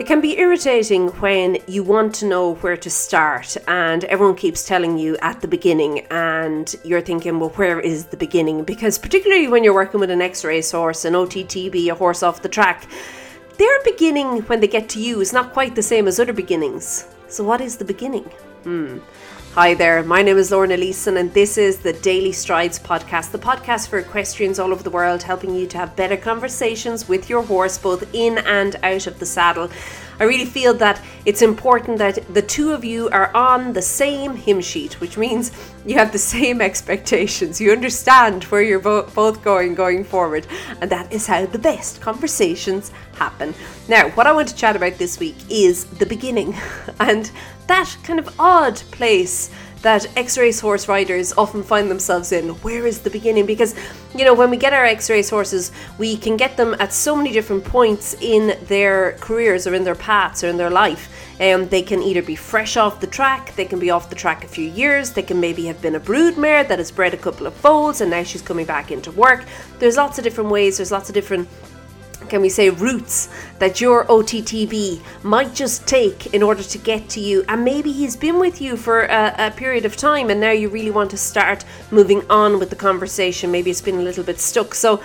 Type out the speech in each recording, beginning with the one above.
It can be irritating when you want to know where to start and everyone keeps telling you at the beginning and you're thinking, well, where is the beginning? Because particularly when you're working with an X-race horse, an OTTB, a horse off the track, their beginning when they get to you is not quite the same as other beginnings. So what is the beginning? Hmm. Hi there, my name is Lorna Leeson, and this is the Daily Strides podcast, the podcast for equestrians all over the world, helping you to have better conversations with your horse, both in and out of the saddle. I really feel that it's important that the two of you are on the same hymn sheet, which means you have the same expectations. You understand where you're bo- both going going forward, and that is how the best conversations happen. Now, what I want to chat about this week is the beginning and that kind of odd place that X-race horse riders often find themselves in. Where is the beginning? Because you know when we get our X-race horses, we can get them at so many different points in their careers or in their paths or in their life. Um, they can either be fresh off the track, they can be off the track a few years, they can maybe have been a brood mare that has bred a couple of foals and now she's coming back into work. There's lots of different ways, there's lots of different can we say routes that your OTTB might just take in order to get to you. And maybe he's been with you for a, a, period of time and now you really want to start moving on with the conversation. Maybe it's been a little bit stuck. So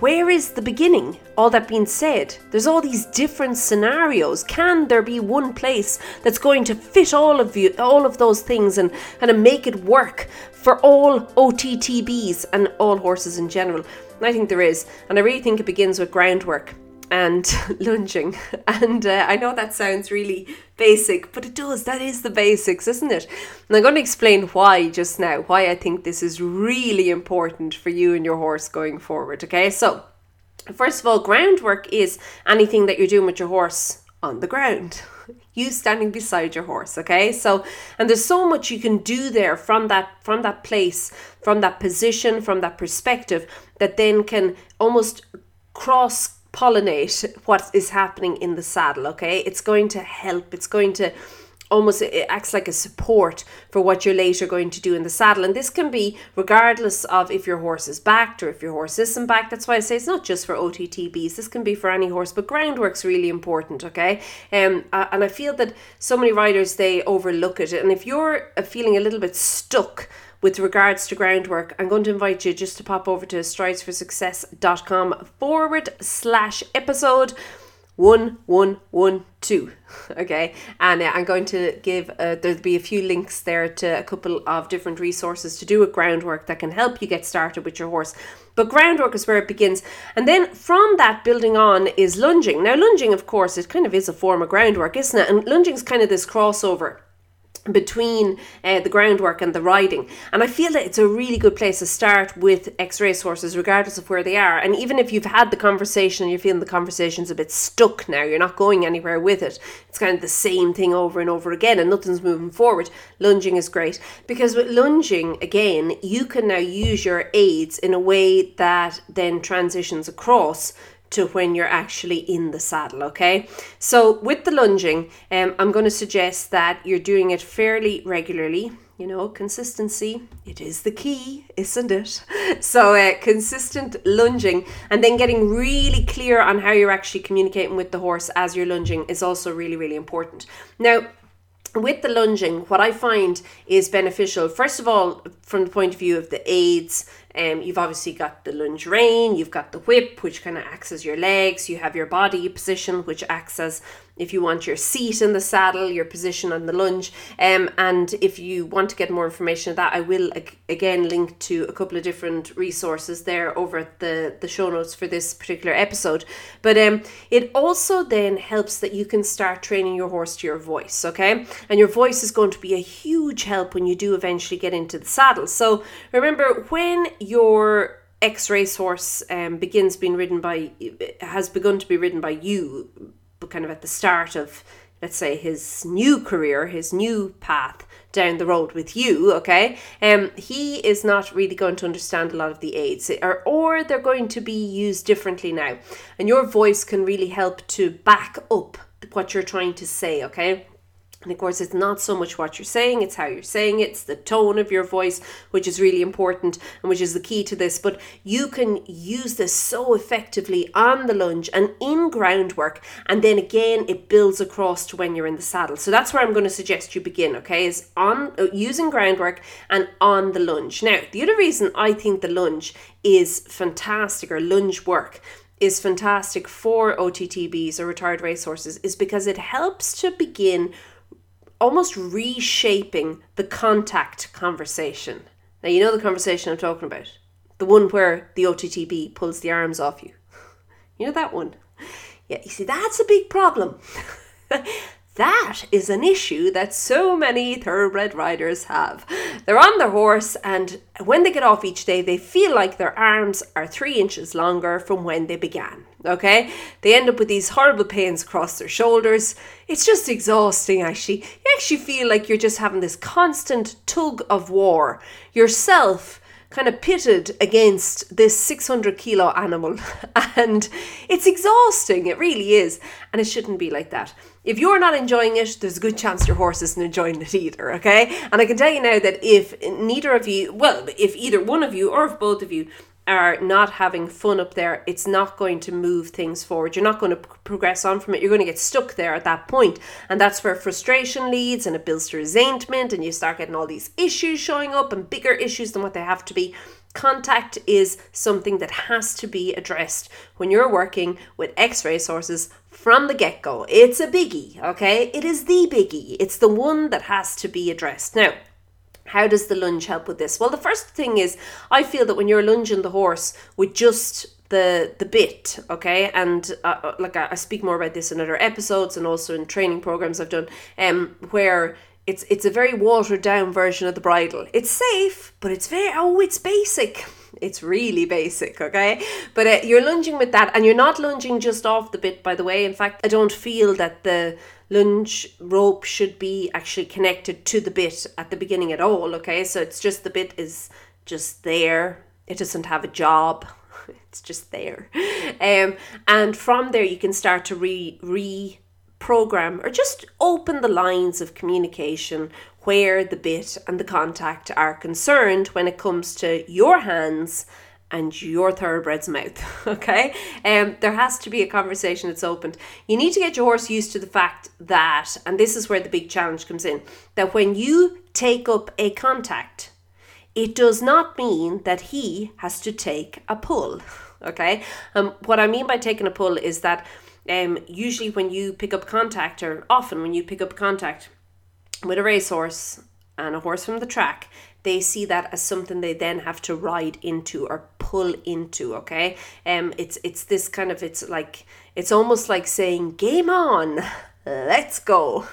where is the beginning? All that being said there's all these different scenarios. Can there be one place that's going to fit all of you all of those things and kind of make it work for all OTTBs and all horses in general I think there is. And I really think it begins with groundwork and lunging. And uh, I know that sounds really basic, but it does. That is the basics, isn't it? And I'm going to explain why just now, why I think this is really important for you and your horse going forward. Okay, so first of all, groundwork is anything that you're doing with your horse on the ground you standing beside your horse okay? So and there's so much you can do there from that from that place from that position from that perspective that then can almost cross pollinate what is happening in the saddle okay? It's going to help. It's going to almost it acts like a support for what you're later going to do in the saddle. And this can be regardless of if your horse is backed or if your horse isn't backed. That's why i say it's not just for ottbs this can be for any horse but groundwork's really important okay? Um, and i feel that so many riders they overlook it. And if you're uh, feeling a little bit stuck with regards to groundwork, I'm going to invite you just to pop over to stridesforsuccess.com forward slash episode one one one two. Okay. And uh, i'm going to give uh, there'll be a few links there to a couple of different resources to do with groundwork that can help you get started with your horse. But groundwork is where it begins. And then from that building on is lunging. Now lunging of course it kind of is a form of groundwork isn't it? And lunging is kind of this crossover between uh, the groundwork and the riding. And I feel that it's a really good place to start with X race horses, regardless of where they are. And even if you've had the conversation, and you're feeling the conversation's a bit stuck now, you're not going anywhere with it. It's kind of the same thing over and over again, and nothing's moving forward. Lunging is great because with lunging, again, you can now use your aids in a way that then transitions across to when you're actually in the saddle, okay? So with the lunging, um, I'm going to suggest that you're doing it fairly regularly. You know, consistency, it is the key, isn't it? So, uh, consistent lunging and then getting really clear on how you're actually communicating with the horse as you're lunging is also really, really important. Now, with the lunging, what I find is beneficial, first of all, from the point of view of the aids, um, you've obviously got the lunge rein, you've got the whip, which kind of acts as your legs, you have your body position, which acts as if you want your seat in the saddle, your position on the lunge. Um, and if you want to get more information of that, I will ag- again link to a couple of different resources there over at the, the show notes for this particular episode. But um, it also then helps that you can start training your horse to your voice, okay? And your voice is going to be a huge help when you do eventually get into the saddle. So remember, when your X racehorse um, begins being ridden by, has begun to be ridden by you kind of at the start of let's say his new career, his new path down the road with you, okay? Um, he is not really going to understand a lot of the aids, or or they're going to be used differently now, and your voice can really help to back up what you're trying to say, okay? And of course, it's not so much what you're saying, it's how you're saying it, it's the tone of your voice, which is really important and which is the key to this. But you can use this so effectively on the lunge and in groundwork. And then again, it builds across to when you're in the saddle. So that's where I'm going to suggest you begin, okay? Is on uh, using groundwork and on the lunge. Now, the other reason I think the lunge is fantastic or lunge work is fantastic for OTTBs or retired racehorses is because it helps to begin almost reshaping the contact conversation. Now, you know the conversation I'm talking about. The one where the OTTB pulls the arms off you. You know that one? Yeah, you see, that's a big problem. That is an issue that so many thoroughbred riders have. They're on their horse, and when they get off each day, they feel like their arms are three inches longer from when they began. Okay? They end up with these horrible pains across their shoulders. It's just exhausting, actually. You actually feel like you're just having this constant tug of war. Yourself kind of pitted against this 600 kilo animal and it's exhausting it really is and it shouldn't be like that if you're not enjoying it there's a good chance your horse isn't enjoying it either okay and i can tell you now that if neither of you well if either one of you or if both of you are not having fun up there, it's not going to move things forward. You're not going to progress on from it. You're going to get stuck there at that point. And that's where frustration leads and it builds to resentment and you start getting all these issues showing up and bigger issues than what they have to be. Contact is something that has to be addressed when you're working with ex racehorses from the get go. It's a biggie, okay? It is the biggie. It's the one that has to be addressed. Now, how does the lunge help with this? Well, the first thing is I feel that when you're lunging the horse with just the the bit, okay, and uh, uh like I, I, speak more about this in other episodes and also in training programs I've done, um, where it's it's a very watered down version of the bridle. It's safe, but it's very oh, it's basic. It's really basic, okay? But uh, you're lunging with that, and you're not lunging just off the bit, by the way. In fact, I don't feel that the lunge rope should be actually connected to the bit at the beginning at all, okay? So it's just the bit is just there. It doesn't have a job. It's just there. Um, and from there you can start to re re reprogram or just open the lines of communication where the bit and the contact are concerned when it comes to your hands and your thoroughbred's mouth. Okay, um, there has to be a conversation that's opened. You need to get your horse used to the fact that, and this is where the big challenge comes in, that when you take up a contact, it does not mean that he has to take a pull. Okay, um, what I mean by taking a pull is that um, usually when you pick up contact, or often when you pick up contact with a racehorse and a horse from the track, they see that as something they then have to ride into or pull into okay um it's it's this kind of it's like it's almost like saying game on let's go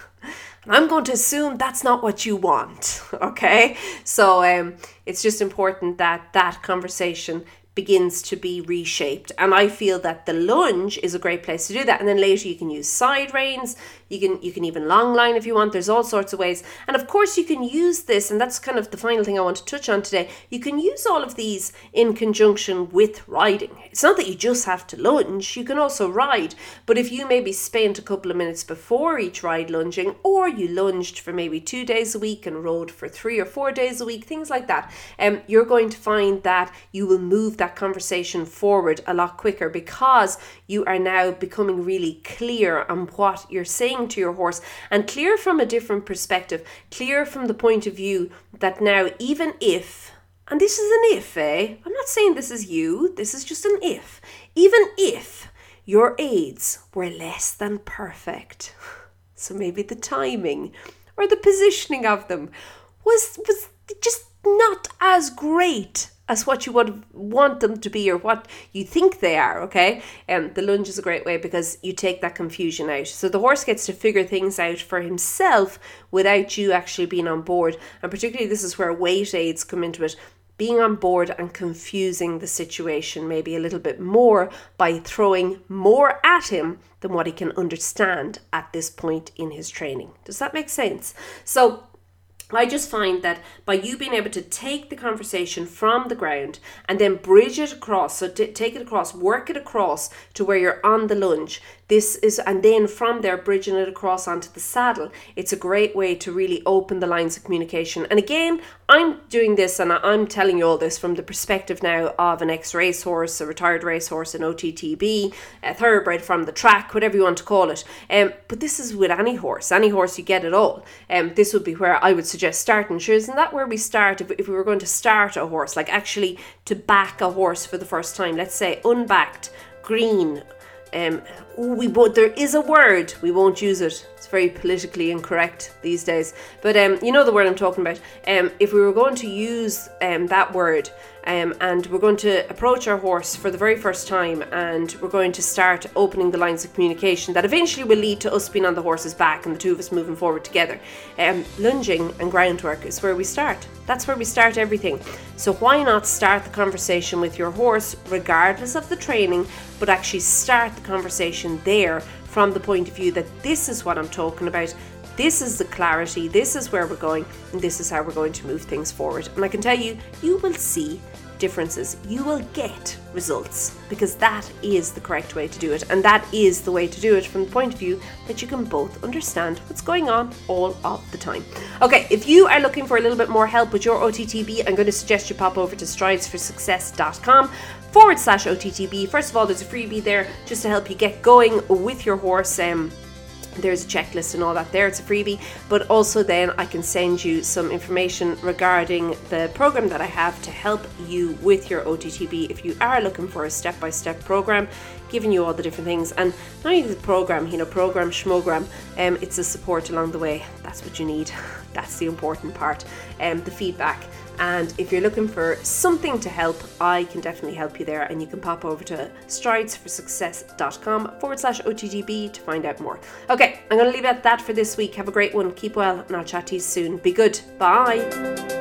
I'm going to assume that's not what you want, okay? So um, it's just important that that conversation begins to be reshaped. And I feel that the lunge is a great place to do that. And then later you can use side reins, you can you can even long line if you want. There's all sorts of ways. And of course you can use this, and that's kind of the final thing I want to touch on today. You can use all of these in conjunction with riding. It's not that you just have to lunge, you can also ride. But if you maybe spent a couple of minutes before each ride lunging, or you lunged for maybe two days a week and rode for three or four days a week, things like that, um, you're going to find that you will move that conversation forward a lot quicker because you are now becoming really clear on what you're saying to your horse and clear from a different perspective, clear from the point of view that now, even if, and this is an if, eh? I'm not saying this is you, this is just an if. Even if your aids were less than perfect, so maybe the timing or the positioning of them was was just not as great as what you would want them to be or what you think they are, okay? And um, the lunge is a great way because you take that confusion out. So the horse gets to figure things out for himself without you actually being on board. And particularly this is where weight aids come into it. Being on board and confusing the situation maybe a little bit more by throwing more at him than what he can understand at this point in his training. Does that make sense? So I just find that by you being able to take the conversation from the ground and then bridge it across, so t- take it across, work it across to where you're on the lunge, this is, and then from there, bridging it across onto the saddle, it's a great way to really open the lines of communication. And again, I'm doing this and I'm telling you all this from the perspective now of an ex racehorse, a retired racehorse, an OTTB, a thoroughbred from the track, whatever you want to call it. Um, but this is with any horse, any horse, you get it all. Um, this would be where I would suggest starting. Sure, isn't that where we start? If, if we were going to start a horse, like actually to back a horse for the first time, let's say unbacked, green, um, we but there is a word we won't use it. It's very politically incorrect these days. But um, you know the word I'm talking about. Um, if we were going to use um, that word, um, and we're going to approach our horse for the very first time, and we're going to start opening the lines of communication that eventually will lead to us being on the horse's back and the two of us moving forward together. Um, lunging and groundwork is where we start. That's where we start everything. So why not start the conversation with your horse, regardless of the training, but actually start the conversation there from the point of view that this is what I'm talking about. This is the clarity, this is where we're going, and this is how we're going to move things forward. And I can tell you, you will see differences. You will get results because that is the correct way to do it. And that is the way to do it from the point of view that you can both understand what's going on all of the time. Okay, if you are looking for a little bit more help with your OTTB, I'm going to suggest you pop over to stridesforsuccess.com forward slash OTTB. First of all, there's a freebie there just to help you get going with your horse. Um, there's a checklist and all that there it's a freebie but also then i can send you some information regarding the program that i have to help you with your ottb if you are looking for a step-by-step program giving you all the different things and not only the program you know program schmogram um, it's a support along the way. That's what you need. That's the important part. Um, the feedback and if you're looking for something to help, I can definitely help you there. And you can pop over to stridesforsuccess.com forward slash OTTB to find out more. Okay, I'm going to leave it at that for this week. Have a great one. Keep well, and I'll chat to you soon. Be good. Bye.